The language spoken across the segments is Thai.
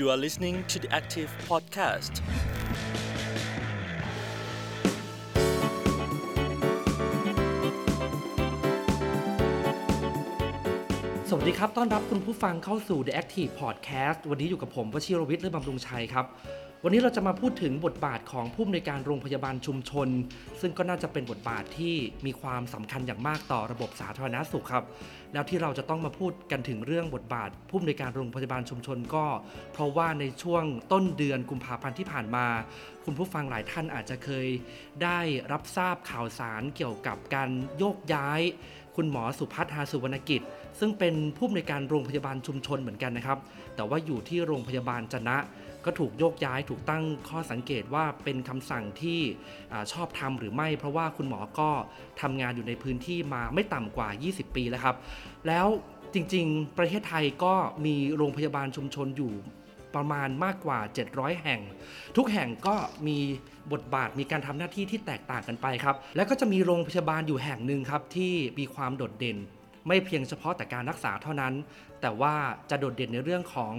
You are listening to the Active Podcast. สวัสดีครับ ต้อนรับคุณผู้ฟังเข้าสู่ The Active Podcast วันนี้อยู่กับผมวชิรวิทย์เลื่อบำรุงชัยครับ วันนี้เราจะมาพูดถึงบทบาทของผู้อำนวยการโรงพยาบาลชุมชน ซึ่งก็น่าจะเป็นบทบาทที่มีความสำคัญอย่างมากต่อระบบสาธารณสุขครับ แล้วที่เราจะต้องมาพูดกันถึงเรื่องบทบาท ผู้อำนวยการโรงพยาบาลชุมชนก็ เพราะว่าในช่วงต้นเดือนกุมภาพันธ์ที่ผ่านมา คุณผู้ฟังหลายท่านอาจจะเคยได้รับทราบข่าวสารเกี่ยวกับการโยกย้าย คุณหมอสุพัฒน์ฮาสุวรรณกิจ ซึ่งเป็นผู้อำนวยการโรงพยาบาลชุมชนเหมือนกันนะครับ แต่ว่าอยู่ที่โรงพยาบาลจนะ ก็ถูกโยกย้ายถูกตั้งข้อสังเกตว่าเป็นคำสั่งที่อชอบทำหรือไม่ เพราะว่าคุณหมอก็ทำงานอยู่ในพื้นที่มาไม่ต่ำกว่า 20 ปีแล้วครับ แล้วจริงๆ ประเทศไทยก็มีโรงพยาบาลชุมชนอยู่ประมาณมากกว่า 700 แห่ง ทุกแห่งก็มีบทบาทมีการทำหน้าที่ที่แตกต่างกันไปครับ แล้วก็จะมีโรงพยาบาลอยู่แห่งหนึ่งครับที่มีความโดดเด่น ไม่เพียงเฉพาะแต่การรักษาเท่านั้น แต่ว่าจะโดดเด่นในเรื่องของ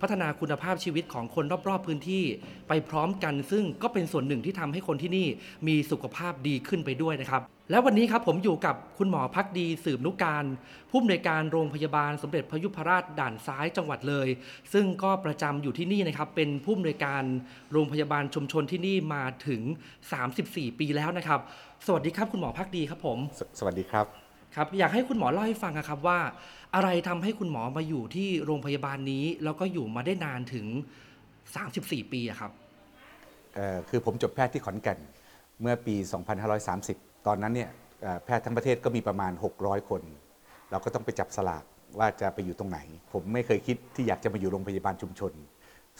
พัฒนาคุณภาพชีวิตของคนรอบๆพื้นที่ ไปพร้อมกันซึ่งก็เป็นส่วนหนึ่งที่ทำให้คนที่นี่มีสุขภาพดีขึ้นไปด้วยนะครับ แล้ววันนี้ครับผมอยู่กับคุณหมอพักดีสืบนุการ ผู้อำนวยการโรงพยาบาลสมเด็จพระยุพราชด่านซ้ายจังหวัดเลย ซึ่งก็ประจำอยู่ที่นี่นะครับเป็นผู้อำนวยการโรงพยาบาลชุมชนที่นี่มาถึง 34 ปีแล้วนะครับ สวัสดีครับคุณหมอพักดีครับผมสสวัสดีครับ ครับอยากให้คุณหมอเล่าให้ฟังอะครับว่า อะไรทำให้คุณหมอมาอยู่ที่โรงพยาบาลนี้ แล้วก็อยู่มาได้นานถึง 34 ปีอะครับคือผมจบแพทย์ที่ขอนแก่นเมื่อปี 2530 ตอนนั้นเนี่ยแพทย์ทั้งประเทศก็มีประมาณ 600 คน เราก็ต้องไปจับสลากว่าจะไปอยู่ตรงไหน ผมไม่เคยคิดที่อยากจะมาอยู่โรงพยาบาลชุมชน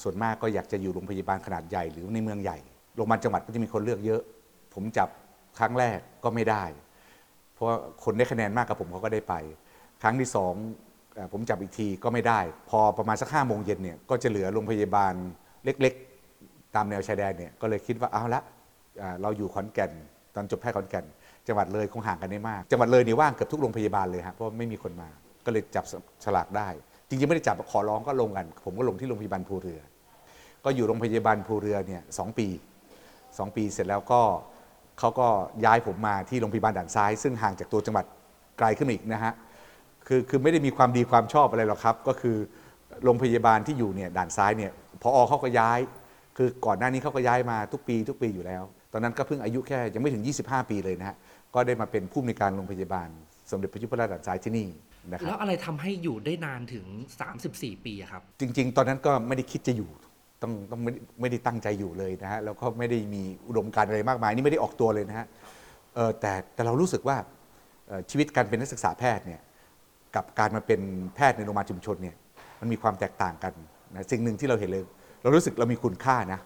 ส่วนมากก็อยากจะอยู่โรงพยาบาลขนาดใหญ่หรือในเมืองใหญ่ โรงพยาบาลจังหวัดก็จะมีคนเลือกเยอะ ผมจับครั้งแรกก็ไม่ได้ เพราะคนได้คะแนนมากกับผมเขาก็ได้ไป ครั้งที่สองอผมจับอีกทีก็ไม่ได้ พอประมาณสักห้าโมงเย็นเนี่ยก็จะเหลือโรงพยาบาลเล็กๆ ตามแนวชายแดนเนี่ยก็เลยคิดว่าเอาละเราอยู่ขอนแก่นตอนจบแพทย์ขอนแก่น จังหวัดเลยคงห่างกันได้มาก จังหวัดเลยนี่ว่างเกือบทุกโรงพยาบาลเลยฮะเพราะไม่มีคนมา ก็เลยจับฉลากได้ จริงๆไม่ได้จับขอร้องก็ลงกัน ผมก็ลงที่โรงพยาบาลภูเรือ ก็อยู่โรงพยาบาลภูเรือเนี่ยสองปีสองปีเสร็จแล้วก็ เขาก็ย้ายผมมาที่โรงพยาบาลด่านซ้าย ซึ่งห่างจากตัวจังหวัดไกลขึ้นมาอีกนะฮะคือคือไม่ได้มีความดีความชอบอะไรหรอกครับ ก็คือโรงพยาบาลที่อยู่เนี่ยด่านซ้ายเนี่ยพอเขาก็ย้าย คือก่อนหน้านี้เขาก็ย้ายมาทุกปี ทุกปีอยู่แล้ว ตอนนั้นก็เพิ่งอายุแค่ยังไม่ถึง 25 ปีเลยนะฮะก็ได้มาเป็นผู้อำนวยการโรงพยาบาล สมเด็จพระยุพราชด่านซ้ายที่นี่นะครัแล้บวอะไรทำให้อยู่ได้นานถึง 34 ปีอะครับ จริง ๆ ตอนนั้นก็ไม่ได้คิดจะอยู่ ต้องต้องไม่ได้ไม่ได้ตั้งใจอยู่เลยนะฮะแล้วก็ไม่ได้มีอุดมการณ์อะไรมากมายนี่ไม่ได้ออกตัวเลยนะฮะแต่แต่เรารู้สึกว่าชีวิตการเป็นนักศึกษาแพทย์เนี่ยกับการมาเป็นแพทย์ในโรงพยาบาลชุมชนเนี่ยมันมีความแตกต่างกันนะสิ่งหนึ่งที่เราเห็นเลย เรารู้สึกเรามีคุณค่านะ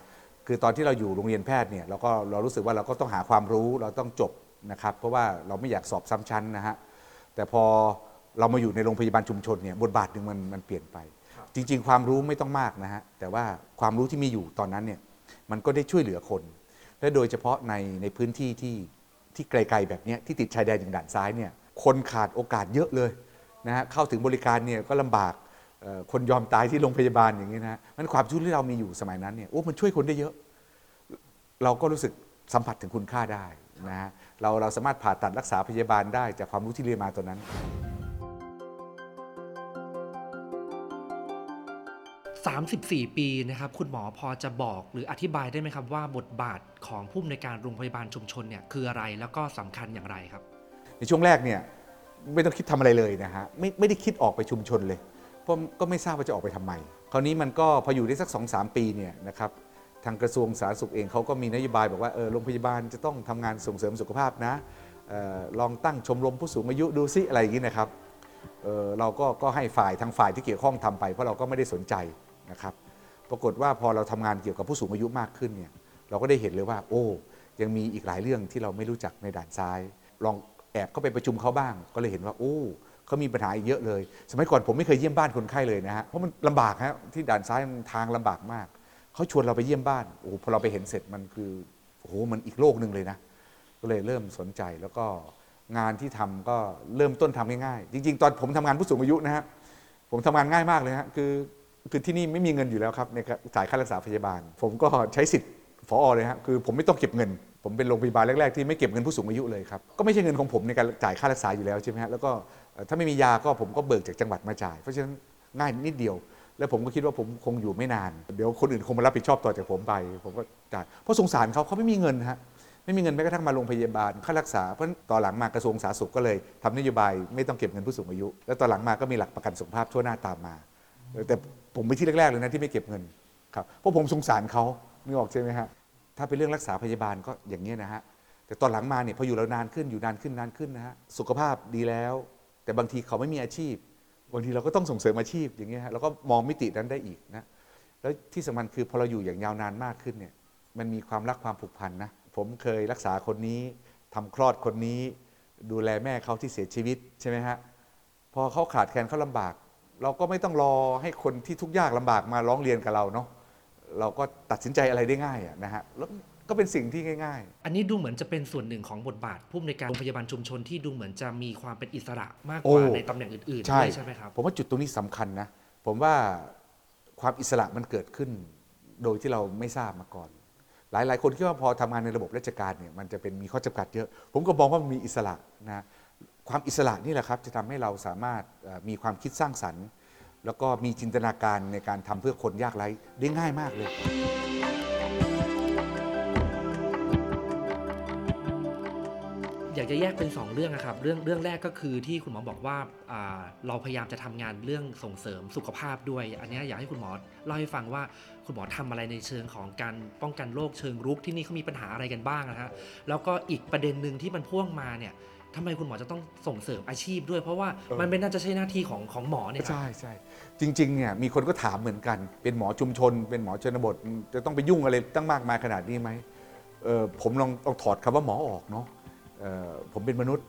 คือตอนที่เราอยู่โรงเรียนแพทย์เนี่ยเราก็เรารู้สึกว่าเราก็ต้องหาความรู้เราต้องจบนะครับ เพราะว่าเราไม่อยากสอบซ้ำชั้นนะฮะแต่พอเรามาอยู่ในโรงพยาบาลชุมชนเนี่ยบทบาทหนึ่งมันมันเปลี่ยนไป จริง ๆ ความรู้ไม่ต้องมากนะฮะแต่ว่าความรู้ที่มีอยู่ตอนนั้นเนี่ยมันก็ได้ช่วยเหลือคน และโดยเฉพาะในในพื้นที่ที่ที่ไกลๆแบบเนี้ยที่ติดชายแดนอย่างด่านซ้ายเนี่ยคนขาดโอกาสเยอะเลยนะฮะเข้าถึงบริการเนี่ยก็ลำบากคนยอมตายที่โรงพยาบาลอย่างนี้นะฮะมันความช่วยที่เรามีอยู่สมัยนั้นเนี่ยโอ้มันช่วยคนได้เยอะ เราก็รู้สึกสัมผัสถึงคุณค่าได้นะฮะเราเราสามารถผ่าตัดรักษาพยาบาลได้จากความรู้ที่เรียนมาตอนนั้น 34 ปีนะครับคุณหมอพอจะบอกหรืออธิบายได้ไหมครับว่าบทบาทของผู้อำนวยการโรงพยาบาลชุมชนเนี่ยคืออะไรแล้วก็สำคัญอย่างไรครับ ในช่วงแรกเนี่ยไม่ต้องคิดทำอะไรเลยนะฮะไม่ไม่ได้คิดออกไปชุมชนเลยเพราะก็ไม่ทราบว่าจะออกไปทำไมคราวนี้มันก็พออยู่ได้สัก2อสปีเนี่ยนะครับทางกระทรวงสาธารณสุขเองเขาก็มีนโยบายบอกว่าเออโรงพยาบาลจะต้องทำงานส่งเสริมสุขภาพนะออลองตั้งชมรมผู้สูงอายุดูซิอะไรอย่างนี้นะครับเเราก็ก็ให้ฝ่ายทางฝ่ายที่เกี่ยวข้องทำไปเพราะเราก็ไม่ได้สนใจ นะครับ ปรากฏว่าพอเราทำงานเกี่ยวกับผู้สูงอายุมากขึ้นเนี่ยเราก็ได้เห็นเลยว่า โอ้ยังมีอีกหลายเรื่องที่เราไม่รู้จักในด่านซ้าย ลองแอบเข้าไปประชุมเขาบ้าง ก็เลยเห็นว่า โอ้เขามีปัญหาอีกเยอะเลย สมัยก่อนผมไม่เคยเยี่ยมบ้านคนไข้เลยนะฮะเพราะมันลำบากฮะที่ด่านซ้ายมันทางลำบากมากเขาชวนเราไปเยี่ยมบ้านโอ้โหพอเราไปเห็นเสร็จมันคือโอ้โหมันอีกโลกหนึ่งเลยนะ ก็เลยเริ่มสนใจแล้วก็งานที่ทำก็เริ่มต้นทำง่ายๆ จริง ๆ ตอนผมทำงานผู้สูงอายุนะฮะผมทำงานง่ายมากเลยฮะคือ คือที่นี่ไม่มีเงินอยู่แล้วครับในการจ่ายค่ารักษาพยาบาล ผมก็ใช้สิทธิ์ฟอเลยฮะคือผมไม่ต้องเก็บเงิน ผมเป็นโรงพยาบาลแรกๆที่ไม่เก็บเงินผู้สูงอายุเลยครับก็ไม่ใช่เงินของผมในการจ่ายค่ารักษาอยู่แล้วใช่ไหมฮะแล้วก็ถ้าไม่มียาก็ผมก็เบิกจากจังหวัดมาจ่าย เพราะฉะนั้นง่ายนิดเดียว แล้วผมก็คิดว่าผมคงอยู่ไม่นาน เดี๋ยวคนอื่นคงมารับผิดชอบต่อจากผมไป ผมก็จ่ายเพราะสงสารเขาเขาไม่มีเงินฮะไม่มีเงินแม้กระทั่งมาโรงพยาบาลค่ารักษาเพราะฉะนั้นต่อหลังมากระทรวงสาธารณสุขก็เลยทำนโยบายไม่ต้องเก็บเงินผู้สูงอายุ แล้วต่อหลังมาก็มีหลักประกันสุขภาพทั่วหน้าตามมา แต่ผมไปที่แรกๆเลยนะที่ไม่เก็บเงินครับเพราะผมสงสารเขานึกออกใช่ไหมฮะถ้าเป็นเรื่องรักษาพยาบาลก็อย่างนี้นะฮะแต่ตอนหลังมาเนี่ยพออยู่แล้วนานขึ้นอยู่นานขึ้นนานขึ้นนะฮะสุขภาพดีแล้ว แต่บางทีเขาไม่มีอาชีพบางทีเราก็ต้องส่งเสริมอาชีพอย่างเงี้ยฮะแล้วก็มองมิตินั้นได้อีกนะแล้วที่สำคัญคือพอเราอยู่อย่างยาวนานมากขึ้นเนี่ยมันมีความรักความผูกพันนะผมเคยรักษาคนนี้ทำคลอดคนนี้ ดูแลแม่เขาที่เสียชีวิตใช่ไหมฮะพอเขาขาดแคลนเขาลำบาก เราก็ไม่ต้องรอให้คนที่ทุกข์ยากลำบากมาร้องเรียนกับเราเนาะเราก็ตัดสินใจอะไรได้ง่ายอะนะฮะแล้วก็เป็นสิ่งที่ง่าย ๆ อันนี้ดูเหมือนจะเป็นส่วนหนึ่งของบทบาทผู้อำนวยการโรงพยาบาลชุมชนที่ดูเหมือนจะมีความเป็นอิสระมากกว่าโอ้ในตำแหน่งอื่นๆใช่ด้วยใช่ไหมครับผมว่าจุดตรงนี้สำคัญนะผมว่าความอิสระมันเกิดขึ้น โดยที่เราไม่ทราบมาก่อน หลาย ๆ คนคิดว่าพอทำงานในระบบราชการเนี่ยมันจะเป็นมีข้อจำกัดเยอะ ผมก็มองว่ามันมีอิสระนะ ความอิสระนี่แหละครับจะทำให้เราสามารถมีความคิดสร้างสรรค์ แล้วก็มีจินตนาการในการทำเพื่อคนยากไร้ได้ง่ายมากเลย อยากจะแยกเป็น 2 เรื่องนะครับ เรื่องเรื่องแรกก็คือที่คุณหมอบอกว่าอ่าเราพยายามจะทำงานเรื่องส่งเสริมสุขภาพด้วย อันนี้อยากให้คุณหมอเล่าให้ฟังว่าคุณหมอทำอะไรในเชิงของการป้องกันโรคเชิงรุกที่นี่เขามีปัญหาอะไรกันบ้างนะฮะแล้วก็อีกประเด็นหนึ่งที่มันพ่วงมาเนี่ย ทำไมคุณหมอจะต้องส่งเสริมอาชีพด้วย เพราะว่าเออ มันไม่น่าจะใช่หน้าที่ของของหมอเนี่ยครับใช่ใช่จริงๆเนี่ยมีคนก็ถามเหมือนกัน เป็นหมอชุมชน เป็นหมอชนบท จะต้องไปยุ่งอะไรตั้งมากมายขนาดนี้ไหมเออผมลองลองถอดคำว่าหมอออกเนาะเออผมเป็นมนุษย์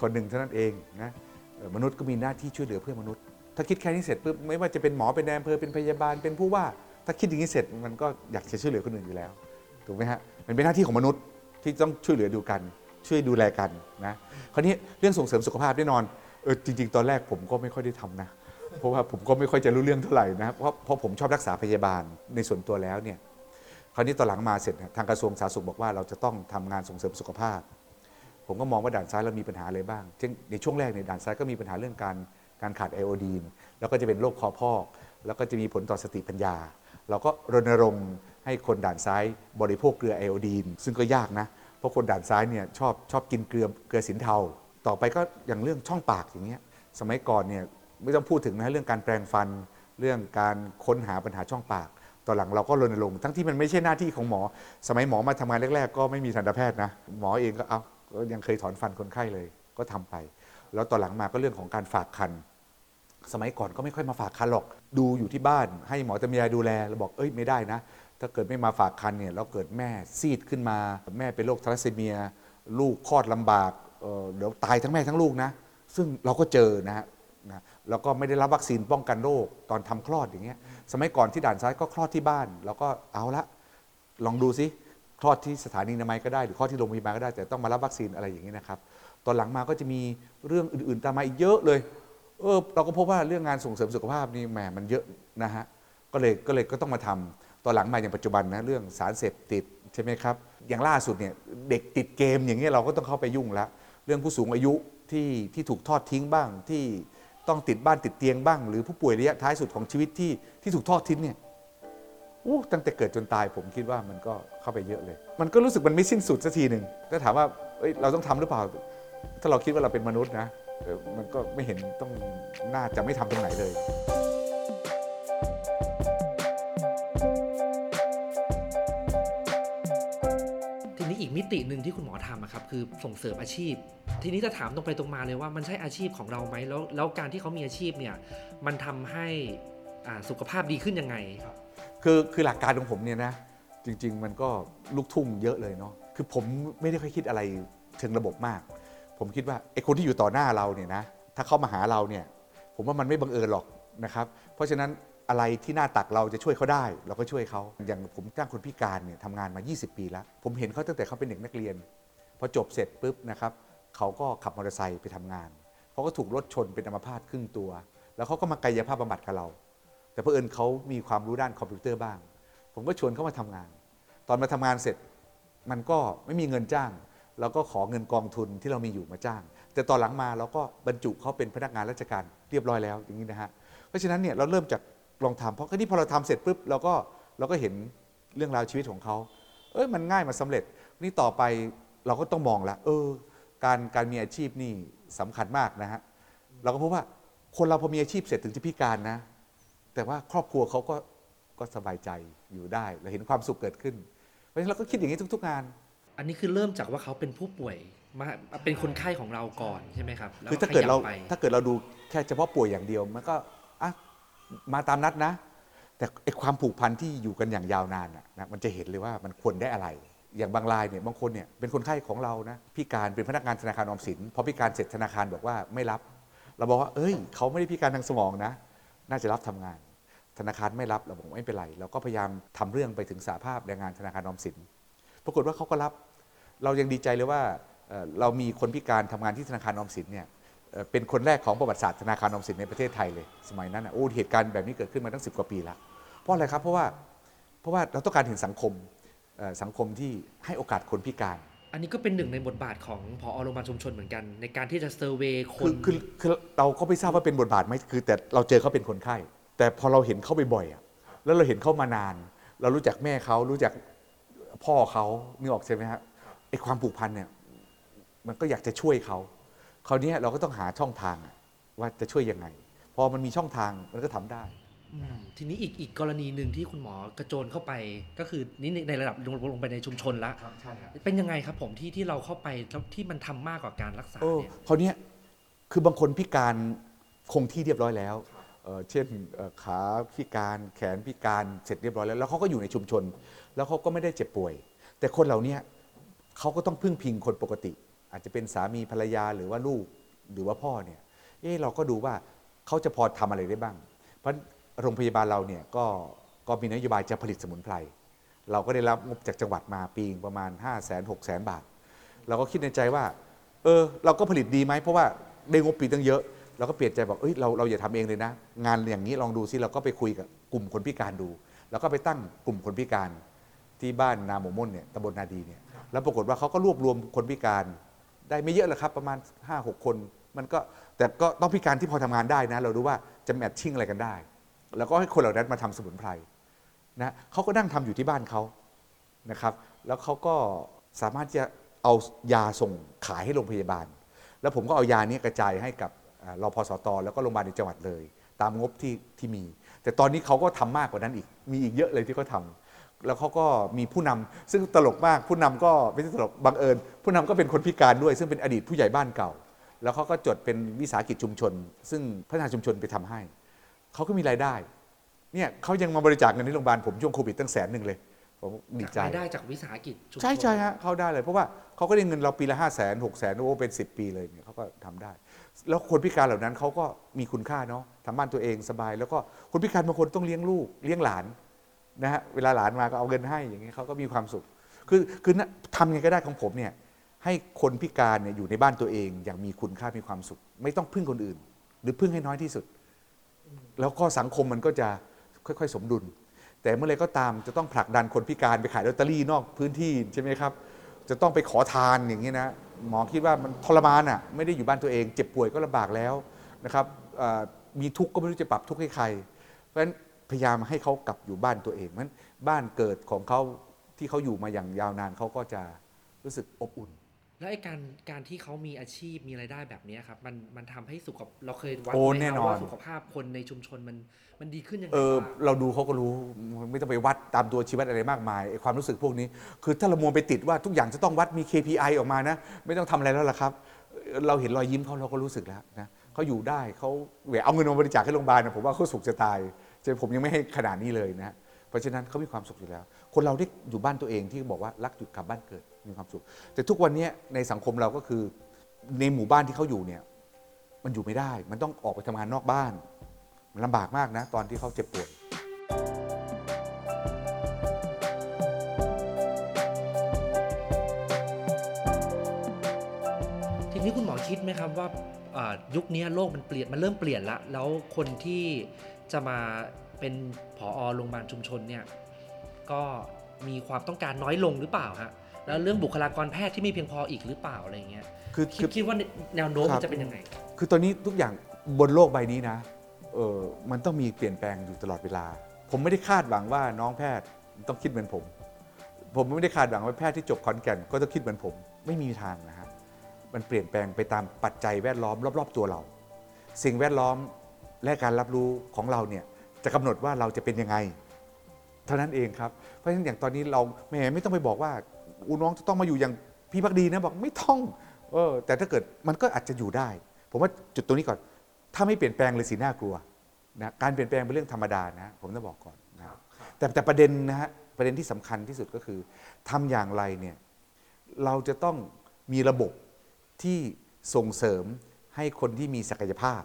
คนหนึ่งเท่านั้นเองนะเอ่อมนุษย์ก็มีหน้าที่ช่วยเหลือเพื่อนมนุษย์ ถ้าคิดแค่นี้เสร็จปุ๊บไม่ว่าจะเป็นหมอเป็นนายอำเภอเป็นพยาบาลเป็นผู้ว่า ถ้าคิดอย่างนี้เสร็จมันก็อยากจะช่วยเหลือคนอื่นอยู่แล้วถูกไหมฮะมันเป็นหน้าที่ของมนุษย์ที่ต้องช่วยเหลือดูกัน ช่วยดูแลกันนะคราวนี้เรื่องส่งเสริมสุขภาพแน่นอนเออจริง ๆ ตอนแรกผมก็ไม่ค่อยได้ทำนะ เพราะว่าผมก็ไม่ค่อยจะรู้เรื่องเท่าไหร่นะเพราะเพราะผมชอบรักษาพยาบาลในส่วนตัวแล้วเนี่ยคราวนี้ตอนหลังมาเสร็จทางกระทรวงสาธารณสุขบอกว่าเราจะต้องทำงานส่งเสริมสุขภาพ ผมก็มองว่าด่านซ้ายเรามีปัญหาอะไรบ้างเช่นในช่วงแรกในยด่านซ้ายก็มีปัญหาเรื่องการการขาดไอโอดีนแล้วก็จะเป็นโรคคอพอก แล้วก็จะมีผลต่อสติปัญญา เราก็รณรงค์ให้คนด่านซ้ายบริโภคเกลือไอโอดีน ซึ่งก็ยากนะ เพราะคนด่านซ้ายเนี่ยชอบชอบกินเกลือเกลือสินเทา ต่อไปก็อย่างเรื่องช่องปากอย่างเงี้ยสมัยก่อนเนี่ยไม่ต้องพูดถึงนะเรื่องการแปรงฟัน เรื่องการค้นหาปัญหาช่องปากต่อหลังเราก็รณรงค์ทั้งที่มันไม่ใช่หน้าที่ของหมอ สมัยหมอมาทำงานแรก ๆ ก็ไม่มีทันตแพทย์นะหมอเองก็เอายังเคยถอนฟันคนไข้เลยก็ทำไป แล้วต่อหลังมาก็เรื่องของการฝากคันสมัยก่อนก็ไม่ค่อยมาฝากคันหรอก ดูอยู่ที่บ้าน ให้หมอตำยายดูแลเราบอกเอ้ยไม่ได้นะ ถ้าเกิดไม่มาฝากคันเนี่ยแล้วเกิดแม่ซีดขึ้นมา แม่เป็นโรคทาลัสซีเมีย ลูกคลอดลำบากเดี๋ยวตายทั้งแม่ทั้งลูกนะ ซึ่งเราก็เจอนะฮะนะแล้วก็ไม่ได้รับวัคซีนป้องกันโรคตอนทำคลอดอย่างเงี้ยสมัยก่อนที่ด่านซ้ายก็คลอดที่บ้านเราก็เอาละลองดูซิคลอดที่สถานีนามัยก็ได้หรือคลอดที่โรงพยาบาลก็ได้ แต่ต้องมารับวัคซีนอะไรอย่างนี้นะครับ ตอนหลังมาก็จะมีเรื่องอื่นๆตามมาอีกเยอะเลยเออเราก็พบว่าเรื่องงานส่งเสริมสุขภาพนี่แหมมันเยอะนะฮะก็เลยก็เลยก็ต้องมาทำ ตอนหลังมาอย่างปัจจุบันนะเรื่องสารเสพติดใช่ไหมครับอย่างล่าสุดเนี่ยเด็กติดเกมอย่างเงี้ยเราก็ต้องเข้าไปยุ่งละเรื่องผู้สูงอายุที่ที่ถูกทอดทิ้งบ้างที่ต้องติดบ้านติดเตียงบ้าง หรือผู้ป่วยระยะท้ายสุดของชีวิตที่ที่ถูกทอดทิ้งเนี่ยอู้ตั้งแต่เกิดจนตายผมคิดว่ามันก็เข้าไปเยอะเลย มันก็รู้สึกมันไม่สิ้นสุดสักทีหนึ่งถ้าถามว่าเอ้ยเราต้องทำหรือเปล่า ถ้าเราคิดว่าเราเป็นมนุษย์นะมันก็ไม่เห็นต้องน่าจะไม่ทำตรงไหนเลย มิติหนึ่งที่คุณหมอทำอะครับคือส่งเสริมอาชีพ ทีนี้จะถามตรงไปตรงมาเลยว่ามันใช่อาชีพของเราไหมแล้วแล้วการที่เขามีอาชีพเนี่ยมันทำให้สุขภาพดีขึ้นยังไงคือคือหลักการของผมเนี่ยนะจริง ๆ มันก็ลูกทุ่งเยอะเลยเนาะคือผมไม่ได้ค่อยคิดอะไรเชิงระบบมาก ผมคิดว่าไอ้คนที่อยู่ต่อหน้าเราเนี่ยนะถ้าเข้ามาหาเราเนี่ยผมว่ามันไม่บังเอิญหรอกนะครับ เพราะฉะนั้น อะไรที่หน้าตักเราจะช่วยเขาได้ เราก็ช่วยเขาอย่างผมจ้างคนพิการเนี่ยทำงานมา 20 ปีแล้ว ผมเห็นเขาตั้งแต่เขาเป็นเด็กนักเรียนพอจบเสร็จปุ๊บนะครับเขาก็ขับมอเตอร์ไซค์ไปทำงานเขาก็ถูกรถชนเป็นอัมพาตครึ่งตัว แล้วเขาก็มากายภาพบำบัดกับเรา แต่เพื่อนเขามีความรู้ด้านคอมพิวเตอร์บ้าง ผมก็ชวนเขามาทำงาน ตอนมาทำงานเสร็จมันก็ไม่มีเงินจ้างเราก็ขอเงินกองทุนที่เรามีอยู่มาจ้าง แต่ตอนหลังมาเราก็บรรจุเขาเป็นพนักงานราชการเรียบร้อยแล้วอย่างนี้นะฮะเพราะฉะนั้นเนี่ยเราเริ่มจาก ลองทำเพราะที่พอเราทำเสร็จปุ๊บเราก็เราก็เห็นเรื่องราวชีวิตของเขา เอ้ยมันง่ายมาสำเร็จ นี่ต่อไปเราก็ต้องมองละเออ การการมีอาชีพนี่สำคัญมากนะฮะเราก็พบว่าคนเราพอมีอาชีพเสร็จถึงจะพิการนะ แต่ว่าครอบครัวเขาก็ก็สบายใจอยู่ได้เราเห็นความสุขเกิดขึ้น เพราะฉะนั้นเราก็คิดอย่างนี้ทุก ๆ งาน อันนี้คือเริ่มจากว่าเขาเป็นผู้ป่วยมาเป็นคนไข้ของเราก่อนใช่ไหมครับแล้วคือถ้าเกิดเราขยับไปถ้าเกิดเราดูแค่เฉพาะป่วยอย่างเดียวมันก็อะ มาตามนัดนะ แต่ไอความผูกพันที่อยู่กันอย่างยาวนานน่ะมันจะเห็นเลยว่ามันควรได้อะไร อย่างบางรายเนี่ยบางคนเนี่ยเป็นคนไข้ของเรานะพิการเป็นพนักงานธนาคารออมสินพอพิการเสร็จธนาคารบอกว่าไม่รับ เราบอกว่าเอ้ย เขาไม่ได้พิการทางสมองนะ น่าจะรับทำงาน ธนาคารไม่รับเราบอกไม่เป็นไรเราก็พยายามทำเรื่องไปถึงสาภาพแรงงานธนาคารออมสินปรากฏว่าเขาก็รับ เรายังดีใจเลยว่าเอ่อเรามีคนพิการทำงานที่ธนาคารออมสินเนี่ย เอ่อเป็นคนแรกของประวัติศาสตร์ธนาคารออมสินในประเทศไทยเลย สมัยนั้นอะโอ้เหตุการณ์แบบนี้เกิดขึ้นมาตั้งสิบกว่าปีแล้ว เพราะอะไรครับเพราะว่าเพราะว่าเราต้องการเห็นสังคมเอ่อสังคมที่ให้โอกาสคนพิการ อันนี้ก็เป็นหนึ่งในบทบาทของพอโรงพยาบาลชุมชนเหมือนกัน ในการที่จะเซอร์เวยคคือนคือคือเราก็ไม่ทราบว่าเป็นบทบาทไหมคือ แต่เราเจอเขาเป็นคนไข้ แต่พอเราเห็นเขาบ่อยๆอะแล้วเราเห็นเขามานาน เรารู้จักแม่เขารู้จักพ่อเขานึกออกใช่ไหมฮะไอความผูกพันเนี่ยมันก็อยากจะช่วยเขา คราวนี้เราก็ต้องหาช่องทางอะว่าจะช่วยยังไง พอมันมีช่องทางมันก็ทำได้อืมทีนี้อีกอีกกรณีหนึ่งที่คุณหมอกระโจนเข้าไปก็คือนี่ในในระดับลงลงไปในชุมชนละใช่ครับเป็นยังไงครับผมที่ที่เราเข้าไปแล้วที่มันทำมากกว่าการรักษาโอ้เนี่ยคราวเนี้ยคือบางคนพิการคงที่เรียบร้อยแล้วเอ่อเช่นเอ่อขาพิการแขนพิการเสร็จเรียบร้อยแล้ว แล้วเขาก็อยู่ในชุมชน แล้วเขาก็ไม่ได้เจ็บป่วย แต่คนเหล่าเนี้ยเขาก็ต้องพึ่งพิงคนปกติ อาจจะเป็นสามีภรรยาหรือว่าลูกหรือว่าพ่อเนี่ยเอ๊ะเราก็ดูว่าเขาจะพอทำอะไรได้บ้าง เพราะโรงพยาบาลเราเนี่ยก็ก็มีนโยบายจะผลิตสมุนไพรเราก็ได้รับงบจากจังหวัดมาปีประมาณ 5 0 0 0 0 0 6 0 0 0 0 บาท เราก็คิดในใจว่า เออ เราก็ผลิตดีไหม เพราะว่าได้งบปีตั้งเยอะ เราก็เปลี่ยนใจบอกเอ้ยเราเราอย่าทำเองเลยนะ งานอย่างนี้ลองดูซิ เราก็ไปคุยกับกลุ่มคนพิการดู แล้วก็ไปตั้งกลุ่มคนพิการที่บ้านนาหมม่นเนี่ยตำบลนาดีเนี่ย แล้วปรากฏว่าเขาก็รวบรวมคนพิการ ได้ไม่เยอะหรอกครับประมาณ 5 6 คน มันก็แต่ก็ต้องพิการที่พอทำงานได้นะ เรารู้ว่าจะแมทชิ่งอะไรกันได้ แล้วก็ให้คนเหล่านั้นมาทำสมุนไพรนะเขาก็นั่งทำอยู่ที่บ้านเขานะครับ แล้วเขาก็สามารถจะเอายาส่งขายให้โรงพยาบาล แล้วผมก็เอายานี้กระจายให้กับรอ่ารพสตแล้วก็โรงพยาบาลในจังหวัดเลย ตามงบที่ที่มี แต่ตอนนี้เขาก็ทำมากกว่านั้นอีกมีอีกเยอะเลยที่เขาทำ แล้วเขาก็มีผู้นำซึ่งตลกมากผู้นำก็ไม่ใช่ตลกบังเอิญ ผู้นำก็เป็นคนพิการด้วย ซึ่งเป็นอดีตผู้ใหญ่บ้านเก่า แล้วเขาก็จดเป็นวิสาหกิจชุมชน ซึ่งพัฒนาชุมชนไปทำให้เขาก็มีรายได้เนี่ยเขายังมาบริจาคเงินที่โรงพยาบาลผมช่วงโควิดตั้งแสนหนึ่งเลยผมดีใจรายได้จากวิสาหกิจชุมชนใช่ใช่ฮะเขาได้เลยเพราะว่าเขาก็ได้เงินเราปีละห้าแสนหกแสนโอ้เป็น10ปีเลยเนี่ยเขาก็ทำได้ แล้วคนพิการเหล่านั้นเขาก็มีคุณค่าเนาะทำบ้านตัวเองสบาย แล้วก็คนพิการบางคนต้องเลี้ยงลูกเลี้ยงหลาน นะฮะเวลาหลานมาก็เอาเงินให้อย่างเงี้ยเขาก็มีความสุข คือคือนะทำไงก็ได้ของผมเนี่ยให้คนพิการเนี่ยอยู่ในบ้านตัวเองอย่างมีคุณค่ามีความสุข ไม่ต้องพึ่งคนอื่น หรือพึ่งให้น้อยที่สุด แล้วก็สังคมมันก็จะค่อยๆ สมดุล แต่เมื่อไรก็ตามจะต้องผลักดันคนพิการไปขายลอตเตอรี่นอกพื้นที่ใช่ไหมครับ จะต้องไปขอทานอย่างนี้นะหมอคิดว่ามันทรมานอะไม่ได้อยู่บ้านตัวเอง เจ็บป่วยก็ลำบากแล้วนะครับมีทุกข์ก็ไม่รู้จะปรับทุกข์ให้ใคร เพราะฉะนั้น พยายามให้เขากลับอยู่บ้านตัวเองมันบ้านเกิดของเขาที่เขาอยู่มาอย่างยาวนานเขาก็จะรู้สึกอบอุ่น แล้วไอ้การการที่เขามีอาชีพมีรายได้แบบเนี้ยครับ มันมันทำให้สุขภาพเราเคยวัดโอ้ไหมแน่ครับนอน ว่าสุขภาพคนในชุมชนมันมันดีขึ้นยังไงเออบ้าง เราดูเขาก็รู้ไม่ต้องไปวัดตามตัวชีวิตอะไรมากมายไอ้ความรู้สึกพวกนี้ คือถ้าเรามัวไปติดว่าทุกอย่างจะต้องวัดมี KPI ออกมานะ ไม่ต้องทำอะไรแล้วล่ะครับเอ่อเราเห็นรอยยิ้มเขาเราก็รู้สึกแล้วนะเขาอยู่ได้เขาแหวเอาเงินมาบริจาคให้โรงพยาบาลนะผมว่าเขาสุขจะตาย แต่ผมยังไม่ให้ขนาดนี้เลยนะเพราะฉะนั้นเขามีความสุขอยู่แล้ว คนเราได้อยู่บ้านตัวเองที่บอกว่ารักจุดกลับบ้านเกิดมีความสุข แต่ทุกวันนี้ในสังคมเราก็คือในหมู่บ้านที่เขาอยู่เนี่ยมันอยู่ไม่ได้ มันต้องออกไปทำงานนอกบ้าน มันลำบากมากนะ ตอนที่เขาเจ็บป่วยทีนี้คุณหมอคิดไหมครับว่ายุคนี้โลกมันเปลี่ยนมันเริ่มเปลี่ยนละแล้วคนที่ จะมาเป็นผอโรงพยาบาลชุมชนเนี่ยก็มีความต้องการน้อยลงหรือเปล่าฮะแล้วเรื่องบุคลากรแพทย์ที่ไม่เพียงพออีกหรือเปล่าอะไรเงี้ยคือคิคืดอคิดว่าแนวโน้มครัมับนจะเป็นยังไง คือตอนนี้ทุกอย่างบนโลกใบนี้นะเออมันต้องมีเปลี่ยนแปลงอยู่ตลอดเวลา ผมไม่ได้คาดหวังว่าน้องแพทย์ต้องคิดเหมือนผม ผมไม่ได้คาดหวังว่าแพทย์ที่จบขอนแก่นก็ต้องคิดเหมือนผม ไม่มีทางนะฮะมันเปลี่ยนแปลงไปตามปัจจัยแวดล้อมรอบ ๆ ตัวเรา สิ่งแวดล้อม และการรับรู้ของเราเนี่ยจะกำหนดว่าเราจะเป็นยังไง เท่านั้นเองครับ เพราะฉะนั้นอย่างตอนนี้เราแหมไม่ต้องไปบอกว่าอูน้องจะต้องมาอยู่อย่างพี่พักดีนะบอกไม่ต้องเออแต่ถ้าเกิดมันก็อาจจะอยู่ได้ ผมว่าจุดตรงนี้ก่อน ถ้าไม่เปลี่ยนแปลงเลยสีหน้ากลัวนะการเปลี่ยนแปลงเป็นเรื่องธรรมดานะ ผมต้องบอกก่อนนะแต่แต่ประเด็นนะฮะประเด็นที่สำคัญที่สุดก็คือทำอย่างไรเนี่ยเราจะต้องมีระบบที่ส่งเสริมให้คนที่มีศักยภาพ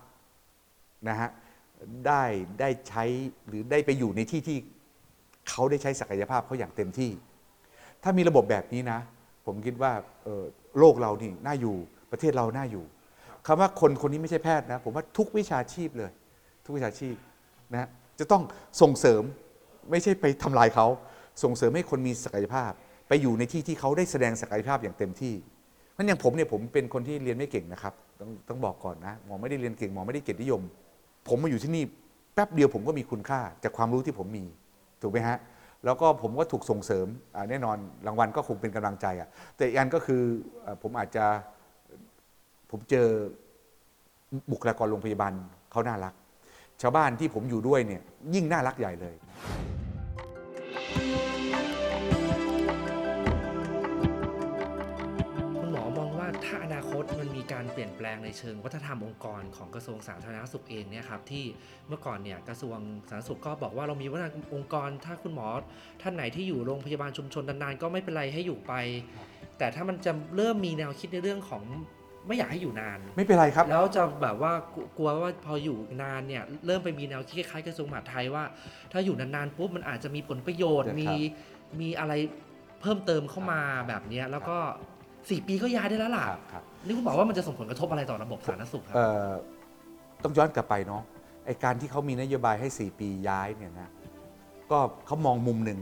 นะฮะได้ได้ใช้หรือได้ไปอยู่ในที่ที่เขาได้ใช้ศักยภาพเขาอย่างเต็มที่ ถ้ามีระบบแบบนี้นะ ผมคิดว่าโลกเรานี่น่าอยู่ประเทศเราน่าอยู่คำว่าคนคนนี้ไม่ใช่แพทย์นะผมว่าทุกวิชาชีพเลย ทุกวิชาชีพนะจะต้องส่งเสริมไม่ใช่ไปทำลายเขาส่งเสริมให้คนมีศักยภาพ ไปอยู่ในที่ที่เขาได้แสดงศักยภาพอย่างเต็มที่เพราะอย่างผมเนี่ยผมเป็นคนที่เรียนไม่เก่งนะครับ ต้องต้องบอกก่อนนะหมอไม่ได้เรียนเก่งหมอไม่ได้เกียรตินิยม ผมมาอยู่ที่นี่แป๊บเดียวผมก็มีคุณค่าจากความรู้ที่ผมมีถูกไหมฮะแล้วก็ผมก็ถูกส่งเสริมแน่นอนรางวัลก็คงเป็นกำลังใจอะแต่อีกอันก็คืออผมอาจจะผมเจอบุคลากรโรงพยาบาลเขาน่ารัก ชาวบ้านที่ผมอยู่ด้วยเนี่ยยิ่งน่ารักใหญ่เลย ตมันมีการเปลี่ยนแปลงในเชิงวัฒนธรรมองค์กรของกระทรวงสาธารณสุขเองเนี่ยครับที่เมื่อก่อนเนี่ยกระทรวงสาธารณสุขก็บอกว่าเรามีวัฒนธรรมองค์กร ถ้าคุณหมอท่านไหนที่อยู่โรงพยาบาลชุมชนนานๆก็ไม่เป็นไรให้อยู่ไป แต่ถ้ามันจะเริ่มมีแนวคิดในเรื่องของไม่อยากให้อยู่นาน ไม่เป็นไรครับ แล้วจะแบบว่ากลัวว่าพออยู่นานเนี่ยเริ่มไปมีแนวคิดคล้ายๆกระทรวงมหาดไทยว่า ถ้าอยู่นานๆปุ๊บมันอาจจะมีผลประโยชน์มีมีอะไรเพิ่มเติมเข้ามาแบบนี้แล้วก็ สี่ปีก็ย้ายได้แล้วล่ะครับครับ นี่คุณบอกว่ามันจะส่งผลกระทบอะไรต่อระบบสาธารณสุขครับเอ่อต้องย้อนกลับไปเนาะไอการที่เขามีนโยบายให้ 4 ปีย้ายเนี่ยนะก็เขามองมุมหนึ่ง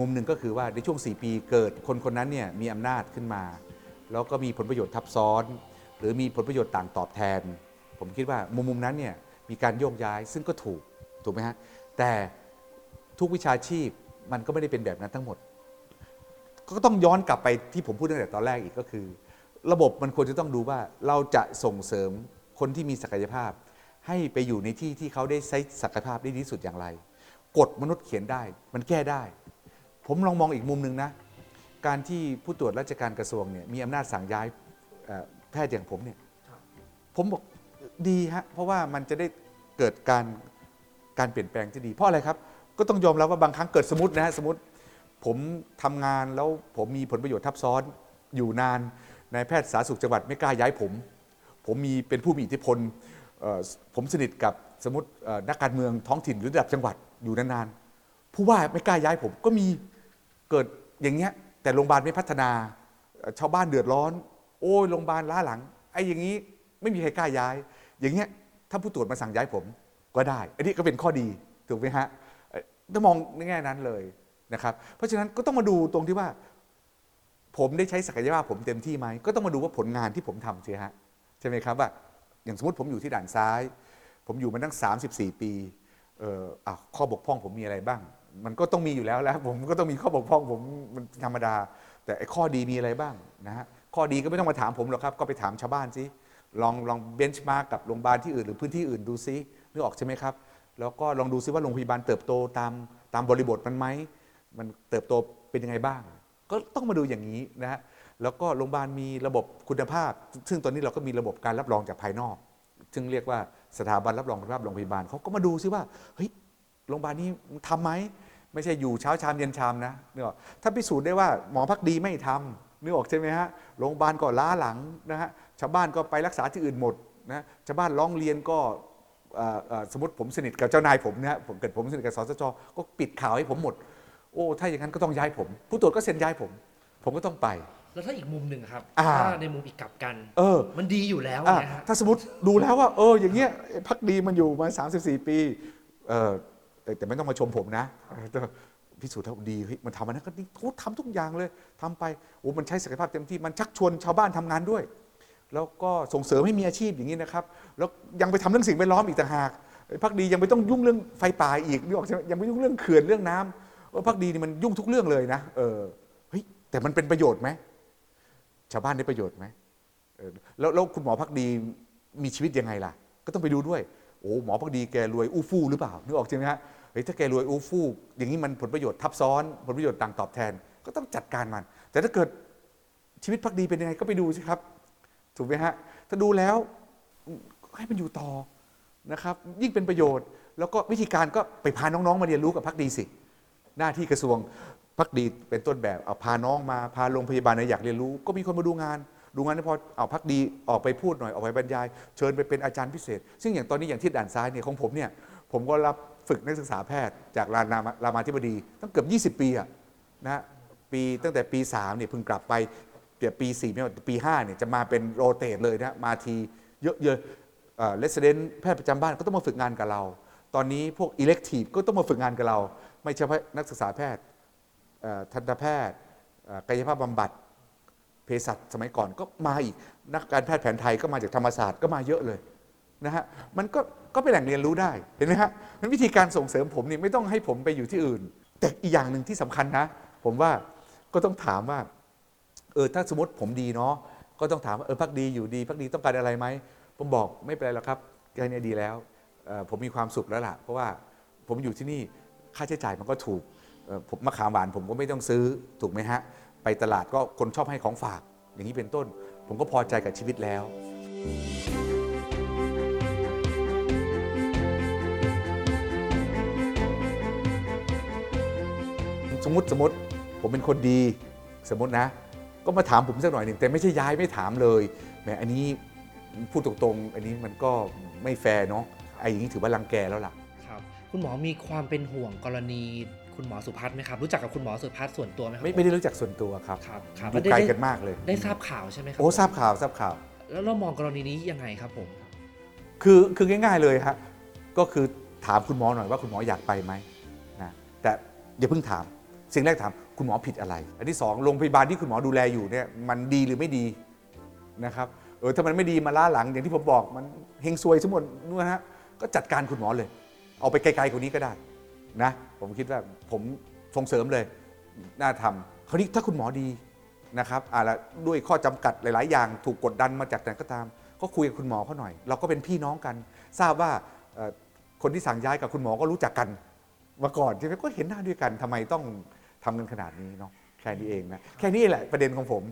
มุมหนึ่งก็คือว่าในช่วง 4 ปีเกิดคนคนนั้นเนี่ยมีอำนาจขึ้นมา แล้วก็มีผลประโยชน์ทับซ้อน หรือมีผลประโยชน์ต่างตอบแทน ผมคิดว่ามุมมุมนั้นเนี่ยมีการโยกย้ายซึ่งก็ถูกถูกไหมฮะแต่ทุกวิชาชีพมันก็ไม่ได้เป็นแบบนั้นทั้งหมด ก็ต้องย้อนกลับไปที่ผมพูดตั้งแต่ตอนแรกอีกก็คือ ระบบมันควรจะต้องดูว่าเราจะส่งเสริมคนที่มีศักยภาพ ให้ไปอยู่ในที่ที่เขาได้ใช้ศักยภาพได้ดีที่สุดอย่างไรกฎมนุษย์เขียนได้ มันแก้ได้ ผมลองมองอีกมุมหนึ่งนะ การที่ผู้ตรวจราชการกระทรวงเนี่ยมีอำนาจสั่งย้ายแพทย์อย่างผมเนี่ยผมบอกดีฮะเพราะว่ามันจะได้เกิดการการเปลี่ยนแปลงที่ดี เพราะอะไรครับ ก็ต้องยอมรับว่าบางครั้งเกิดสมมตินะฮะสมมติ ผมทำงานแล้วผมมีผลประโยชน์ทับซ้อนอยู่นานนายแพทย์สาธารณสุขจังหวัดไม่กล้าย้ายผม ผมมีเป็นผู้มีอิทธิพลผมสนิทกับสมมตินักการเมืองท้องถิ่นหรือระดับจังหวัดอยู่นานๆผู้ว่าไม่กล้าย้ายผมก็มีเกิดอย่างเงี้ยแต่โรงพยาบาลไม่พัฒนาชาวบ้านเดือดร้อน โอ้ยโรงพยาบาลล้าหลังไอ้อย่างนี้ไม่มีใครกล้าย้าย อย่างเงี้ยถ้าผู้ตรวจมาสั่งย้ายผมก็ได้ อันนี้ก็เป็นข้อดีถูกไหมฮะเอ่อถ้ามองในแง่นั้นเลย นะครับเพราะฉะนั้นก็ต้องมาดูตรงที่ว่า ผมได้ใช้ศักยภาพผมเต็มที่ไหมก็ต้องมาดูว่าผลงานที่ผมทำสิฮะใช่ไหมครับว่าอย่างสมมติผมอยู่ที่ด่านซ้าย ผมอยู่มาตั้ง 34 ปีเอ่ออข้อบกพร่องผมมีอะไรบ้าง มันก็ต้องมีอยู่แล้วแล้วผมก็ต้องมีข้อบกพร่องผมมันธรรมดา แต่ไอ้ข้อดีมีอะไรบ้างนะฮะข้อดีก็ไม่ต้องมาถามผมหรอกครับ ก็ไปถามชาวบ้านสิลองลองเบนช์มาร์กกับโรงพยาบาลที่อื่นหรือพื้นที่อื่นดูซินึกออกใช่ไหมครับ แล้วก็ลองดูซิว่าโรงพยาบาลเติบโตตามตามบริบทมันไหม มันเติบโตเป็นยังไงบ้าง ก็ต้องมาดูอย่างนี้นะฮะแล้วก็โรงพยาบาลมีระบบคุณภาพ ซึ่งตอนนี้เราก็มีระบบการรับรองจากภายนอก ซึ่งเรียกว่าสถาบันรับรองคุณภาพโรงพยาบาลเขาก็มาดูซิว่าเฮ้ยโรงพยาบาลนี้ทำไหมไม่ใช่อยู่เช้าชามเย็นชามนะเนึกออกถ้าพิสูจน์ได้ว่าหมอพักดีไม่ทำนึกออกใช่ไหมฮะโรงพยาบาลก็ล้าหลังนะฮะชาวบ้านก็ไปรักษาที่อื่นหมดนะชาวบ้านร้องเรียนก็สมมติผมสนิทกับเจ้านายผมนะฮะผมเกิดผมสนิทกับสสจก็ปิดข่าวให้ผมหมด โอ้ถ้าอย่างนั้นก็ต้องย้ายผม ผู้ตรวจก็เซ็นย้ายผม ผมก็ต้องไป แล้วถ้าอีกมุมหนึ่งครับอ่าถ้าในมุมอีกกลับกันเออ มันดีอยู่แล้วอะนะฮะ ถ้าสมมติดูแล้วว่า เออ อย่างเงี้ยพักดีมันอยู่มา 34 ปีเออแต่แต่ไม่ต้องมาชมผมนะเออแต่พิสูจน์แล้วดีเฮ้ยมันทำมันนั้นก็นี่โอ้ทำทุกอย่างเลยทำไปโอ้มันใช้ศักยภาพเต็มที่มันชักชวนชาวบ้านทำงานด้วย แล้วก็ส่งเสริมให้มีอาชีพอย่างนี้นะครับ แล้วยังไปทำเรื่องสิ่งแวดล้อมอีกต่างหากไอ้พักดียังไม่ต้องยุ่งเรื่องไฟป่าอีกนึกออกใช่ไหมยังไม่ยุ่งเรื่องเขื่อนเรื่องน้ำ เออพักดีนี่มันยุ่งทุกเรื่องเลยนะเออเฮ้ยแต่มันเป็นประโยชน์ไหมชาวบ้านได้ประโยชน์ไหมออแล้วแล้วคุณหมอพักดีมีชีวิตยังไงล่ะ ก็ต้องไปดูด้วยโอ้หมอพักดีแกรวยอู้ฟู่หรือเปล่านึกออกใช่ไหมฮะเฮ้ยถ้าแกรวยอู้ฟู่อย่างนี้มันผลประโยชน์ทับซ้อน ผลประโยชน์ต่างตอบแทน ก็ต้องจัดการมัน แต่ถ้าเกิดชีวิตพักดีเป็นยังไงก็ไปดูสิครับ ถูกไหมฮะถ้าดูแล้วให้มันอยู่ต่อนะครับ ยิ่งเป็นประโยชน์ แล้วก็วิธีการก็ไปพาน้องๆมาเรียนรู้กับพักดีสิ หน้าที่กระทรวงพักดีเป็นต้นแบบเอาพาน้องมาพาโรงพยาบาลไหนอยากเรียนรู้ ก็มีคนมาดูงาน ดูงานไม่พอเอาพักดีออกไปพูดหน่อยออกไปบรรยาย เชิญไปเป็นอาจารย์พิเศษ ซึ่งอย่างตอนนี้อย่างที่ด่านซ้ายเนี่ยของผมเนี่ยผมก็รับฝึกนักศึกษาแพทย์จากรามารามาธิบดีตั้งเกือบ 20 ปีอะนะปีตั้งแต่ปี3เนี่ยเพิ่งกลับไปเดี๋ยวปี4ไม่ปี5เนี่ยจะมาเป็นโรเตทเลยนะมาทีเยอะๆเลสเดนแพทย์ประจำบ้านก็ต้องมาฝึกงานกับเรา ตอนนี้พวกอิเล็กทีฟก็ต้องมาฝึกงานกับเรา ไม่เฉพาะนักศึกษาแพทย์ทันตแพทย์กายภาพบำบัดเภสัชสมัยก่อนก็มาอีกนักการแพทย์แผนไทยก็มาจากธรรมศาสตร์ก็มาเยอะเลยนะฮะมันก็ก็เป็นแหล่งเรียนรู้ได้เห็นไหมฮะมันวิธีการส่งเสริมผมนี่ไม่ต้องให้ผมไปอยู่ที่อื่น แต่อีกอย่างหนึ่งที่สำคัญนะ ผมว่าก็ต้องถามว่าเออถ้าสมมติผมดีเนาะก็ต้องถามว่าเออพักดีอยู่ดีพักดีต้องการอะไรไหมผมบอกไม่เป็นไรหรอกครับแค่นี้ดีแล้วออผมมีความสุขแล้วล่ะเพราะว่าผมอยู่ที่นี่ ค่าใช้จ่ายมันก็ถูกผมมะขามหวานผมก็ไม่ต้องซื้อถูกไหมฮะ ไปตลาดก็คนชอบให้ของฝาก อย่างนี้เป็นต้น ผมก็พอใจกับชีวิตแล้ว สมมติสมมติผมเป็นคนดีสมมตินะ ก็มาถามผมสักหน่อยหนึ่งแต่ไม่ใช่ย้ายไม่ถามเลยแหมอันนี้พูดตรงๆ อันนี้มันก็ไม่แฟร์เนาะไอ้อย่างนี้ถือว่ารังแกแล้วล่ะ ครับคุณหมอมีความเป็นห่วงกรณีคุณหมอสุพัฒน์ไหมครับ รู้จักกับคุณหมอสุพัฒน์ส่วนตัวไหมครัไม่ไม่ได้รู้จักส่วนตัวครับครับครับอยู่แล้วได้ไกลได้กันมากเลยได้ทราบข่าวใช่ไหมครัโอ้ทราบข่าวทราบข่าว แล้วเรามองกรณีนี้ยังไงครับผม คือคือง่าย ๆเลยฮะก็คือถามคุณหมอหน่อยว่าคุณหมออยากไปไหมนะแต่อย่าเพิ่งถาม สิ่งแรกถามคุณหมอผิดอะไร อันที่สองโรงพยาบาลที่คุณหมอดูแลอยู่เนี่ยมันดีหรือไม่ดีนะครับเออถ้ามันไม่ดีมาล่าหลังอย่างที่ผมบอกมันเฮงซวยสมมตินู่นนะฮะก็จัดการคุณหมอเลย เอาไปไกลๆกว่านี้ก็ได้นะผมคิดว่าผมส่งเสริมเลยน่าทำคราวนี้ถ้าคุณหมอดีนะครับอ่าละด้วยข้อจำกัดหลาย ๆ อย่างถูกกดดันมาจากไหนก็ตาม ก็คุยกับคุณหมอเขาหน่อย เราก็เป็นพี่น้องกัน ทราบว่าคนที่สั่งย้ายกับคุณหมอก็รู้จักกันมาก่อนใช่ไหมก็เห็นหน้าด้วยกันทำไมต้องทำกันขนาดนี้เนาะแค่นี้เองนะแค่นี้แหละประเด็นของผม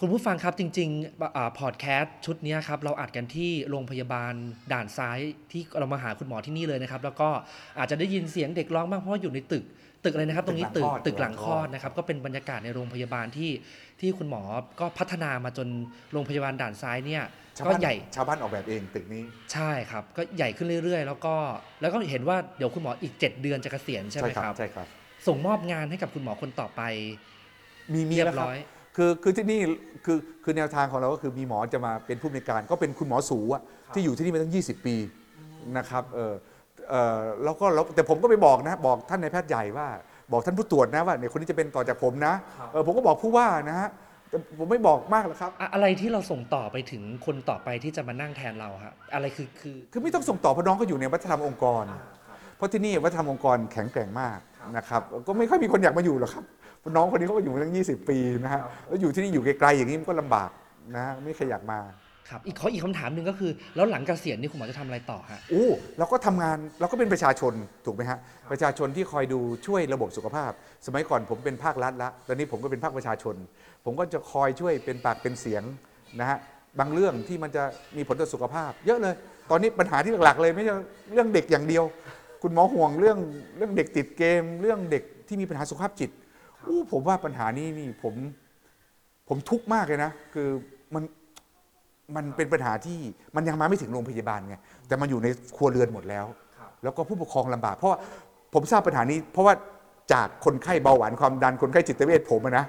คุณผู้ฟังครับจริงๆพอดแคสต์ชุดเนี้ยครับเราอัดกันที่โรงพยาบาลด่านซ้ายที่เรามาหาคุณหมอที่นี่เลยนะครับ แล้วก็อาจจะได้ยินเสียงเด็กร้องบ้างเพราะว่าอยู่ในตึกตึกอะไรนะครับ ตรงนี้ตึตึกกหลังคลอดตึกหลังคลอดนะครับ ก็เป็นบรรยากาศในโรงพยาบาลที่ที่คุณหมอก็พัฒนามาจนโรงพยาบาลด่านซ้ายเนี่ยชาวก็บ้านใหญ่ชาวบ้านออกแบบเองตึกนี้ใช่ครับ ก็ใหญ่ขึ้นเรื่อย ๆ แล้วก็แล้วก็เห็นว่าเดี๋ยวคุณหมออีก 7 เดือนจะเกษียณใช่ไหมครับใช่ครับ ส่งมอบงานให้กับคุณหมอคนต่อไป มีมีเรียแล้วบครับร้อย คือคือที่นี่คือคือแนวทางของเราก็คือมีหมอจะมาเป็นผู้อำนวยการก็เป็นคุณหมอสูอะที่อยู่ที่นี่มาตั้ง 20 ปีนะครับเออเออแล้วก็แล้วแต่ผมก็ไปบอกนะบอกท่านนายแพทย์ใหญ่ว่า บอกท่านผู้ตรวจนะว่าเนี่ยคนนี้จะเป็นต่อจากผมนะเออผมก็บอกผู้ว่านะฮะแต่ผมไม่บอกมากหรอกครับ อะอะไรที่เราส่งต่อไปถึงคนต่อไปที่จะมานั่งแทนเราครับอะไรคือคือ คือไม่ต้องส่งต่อเพราะน้องก็อยู่ในวัฒนธรรมองค์กร เพราะที่นี่วัฒนธรรมองค์กรแข็งแกร่งมากนะครับก็ไม่ค่อยมีคนอยากมาอยู่หรอกครับเพราะ น้องคนนี้เขาก็อยู่มาตั้ง 20 ปีนะฮะแล้วอยู่ที่นี่อยู่ไกลๆอย่างนี้มันก็ลำบากนะฮะไม่ใครอยากมา ครับอีกขออีกคำถามหนึ่งก็คือ แล้วหลังเกษียณนี่คุณหมอจะทำอะไรต่อฮะโอ้เราก็ทำงานเราก็เป็นประชาชนถูกไหมฮะประชาชนที่คอยดูช่วยระบบสุขภาพ สมัยก่อนผมเป็นภาครัฐละตอนนี้ผมก็เป็นภาคประชาชน ผมก็จะคอยช่วยเป็นปากเป็นเสียงนะฮะบางเรื่องที่มันจะมีผลต่อสุขภาพ เยอะเลย ตอนนี้ปัญหาที่หลักๆเลยไม่ใช่เรื่องเด็กอย่างเดียว คุณหมอห่วงเรื่องเรื่องเด็กติดเกม เรื่องเด็กที่มีปัญหาสุขภาพจิต อู้ผมว่าปัญหานี้นี่ผมผมทุกข์มากเลยนะ คือมันมันเป็นปัญหาที่มันยังมาไม่ถึงโรงพยาบาลไงแต่มันอยู่ในครัวเรือนหมดแล้ว แล้วก็ผู้ปกครองลำบาก เพราะว่าผมทราบปัญหานี้ เพราะว่าจากคนไข้เบาหวานความดันคนไข้จิตเวชผมอะนะ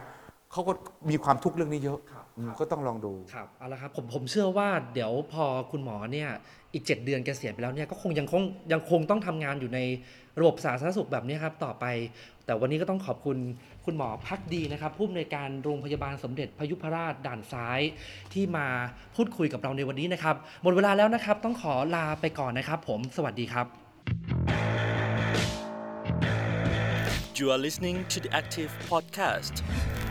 เขาก็มีความทุกข์เรื่องนี้เยอะครับอืมก็ต้องลองดู ครับเอาละครับผมผมเชื่อว่าเดี๋ยวพอคุณหมอเนี่ยอีก 7 เดือนเกษียณไปแล้วเนี่ยก็คงยังคงยังคงต้องทำงานอยู่ในระบบสาธารณสุขแบบนี้ครับต่อไป แต่วันนี้ก็ต้องขอบคุณคุณหมอพักดีนะครับผู้อำนวยการโรงพยาบาลสมเด็จพยุพราชด่านซ้าย ที่มาพูดคุยกับเราในวันนี้นะครับหมดเวลาแล้วนะครับ ต้องขอลาไปก่อนนะครับ ผมสวัสดีครับ You are listening to the Active Podcast.